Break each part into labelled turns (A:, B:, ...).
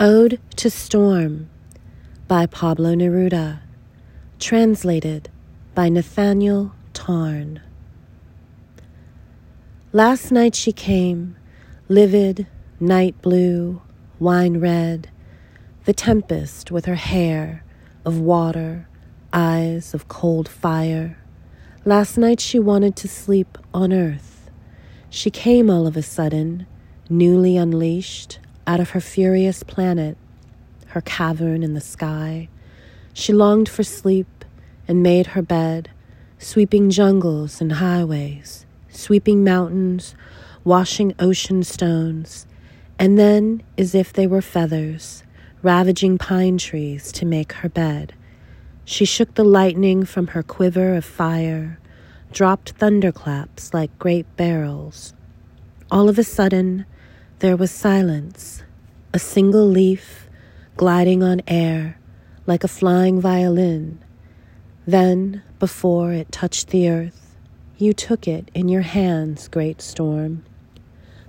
A: Ode to Storm by Pablo Neruda, translated by Nathaniel Tarn. Last night she came, livid, night blue, wine red, the tempest with her hair of water, eyes of cold fire. Last night she wanted to sleep on earth. She came all of a sudden, newly unleashed out of her furious planet, her cavern in the sky. She longed for sleep and made her bed, sweeping jungles and highways, sweeping mountains, washing ocean stones, and then, as if they were feathers, ravaging pine trees to make her bed. She shook the lightning from her quiver of fire, dropped thunderclaps like great barrels. All of a sudden, there was silence, a single leaf gliding on air like a flying violin. Then, before it touched the earth, you took it in your hands, great storm.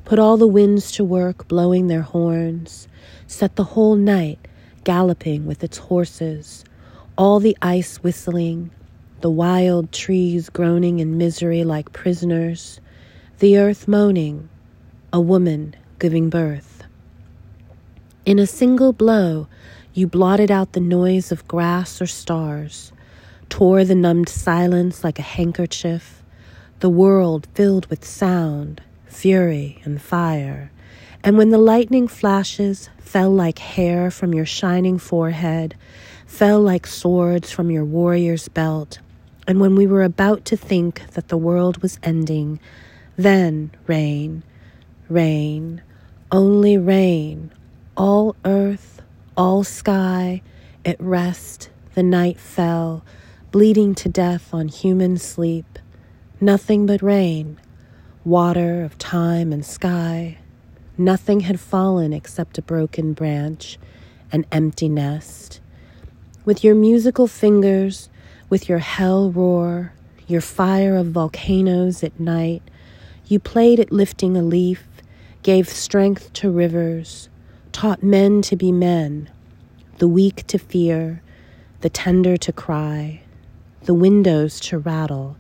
A: Put all the winds to work blowing their horns, set the whole night galloping with its horses, all the ice whistling, the wild trees groaning in misery like prisoners, the earth moaning, a woman giving birth. In a single blow, you blotted out the noise of grass or stars, tore the numbed silence like a handkerchief, the world filled with sound, fury, and fire. And when the lightning flashes fell like hair from your shining forehead, fell like swords from your warrior's belt, and when we were about to think that the world was ending, then rain, rain, only rain, all earth, all sky, at rest, the night fell, bleeding to death on human sleep. Nothing but rain, water of time and sky. Nothing had fallen except a broken branch, an empty nest. With your musical fingers, with your hell roar, your fire of volcanoes at night, you played at lifting a leaf gave strength to rivers, taught men to be men, the weak to fear, the tender to cry, the windows to rattle.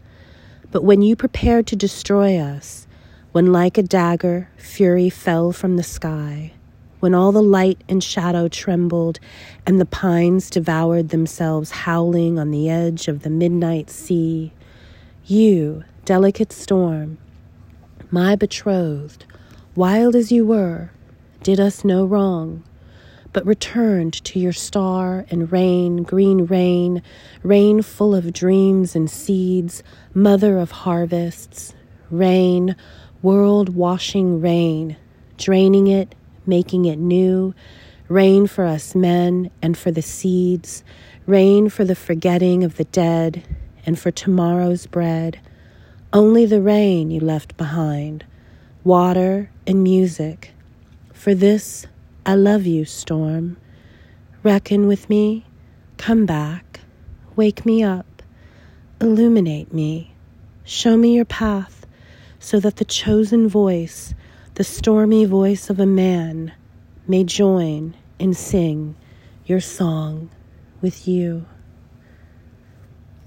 A: But when you prepared to destroy us, when like a dagger fury fell from the sky, when all the light and shadow trembled and the pines devoured themselves howling on the edge of the midnight sea, you, delicate storm, my betrothed, wild as you were, did us no wrong, but returned to your star and rain, green rain, rain full of dreams and seeds, mother of harvests, rain, world washing rain, draining it, making it new, rain for us men and for the seeds, rain for the forgetting of the dead and for tomorrow's bread. Only the rain you left behind water, and music. For this, I love you, storm. Reckon with me, come back, wake me up, illuminate me, show me your path, so that the chosen voice, the stormy voice of a man, may join and sing your song with you.